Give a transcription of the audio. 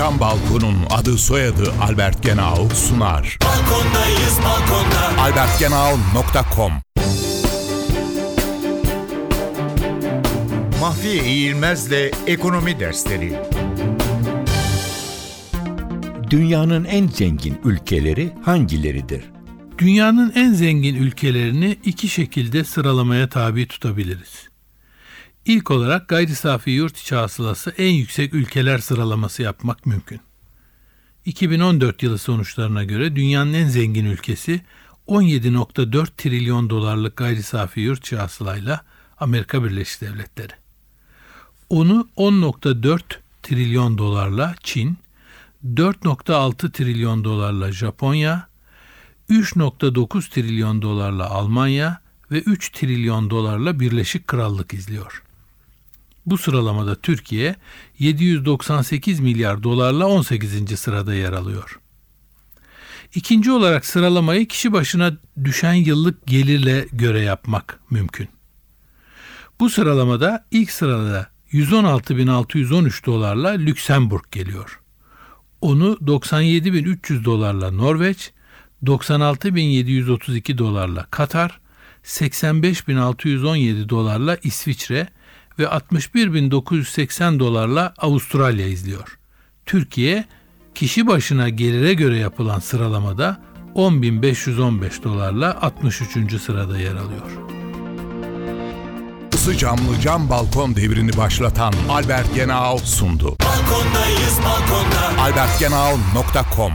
Cam Balkon'un adı soyadı Albert Genau sunar. Balkondayız balkonda. albertgenau.com Mahfiye İğilmez'le Ekonomi Dersleri Dünyanın en zengin ülkeleri hangileridir? Dünyanın en zengin ülkelerini iki şekilde sıralamaya tabi tutabiliriz. İlk olarak gayri safi yurt içi hasılası en yüksek ülkeler sıralaması yapmak mümkün. 2014 yılı sonuçlarına göre dünyanın en zengin ülkesi 17.4 trilyon dolarlık gayri safi yurt içi hasılayla Amerika Birleşik Devletleri. Onu 10.4 trilyon dolarla Çin, 4.6 trilyon dolarla Japonya, 3.9 trilyon dolarla Almanya ve 3 trilyon dolarla Birleşik Krallık izliyor. Bu sıralamada Türkiye 798 milyar dolarla 18. sırada yer alıyor. İkinci olarak sıralamayı kişi başına düşen yıllık gelirle göre yapmak mümkün. Bu sıralamada ilk sırada 116.613 dolarla Lüksemburg geliyor. Onu 97.300 dolarla Norveç, 96.732 dolarla Katar, 85.617 dolarla İsviçre ve 61.980 dolarla Avustralya izliyor. Türkiye kişi başına gelire göre yapılan sıralamada 10.515 dolarla 63. sırada yer alıyor. Isı camlı cam balkon devrini başlatan Albert Genau sundu. Balkondayız balkonda. albertgenau.com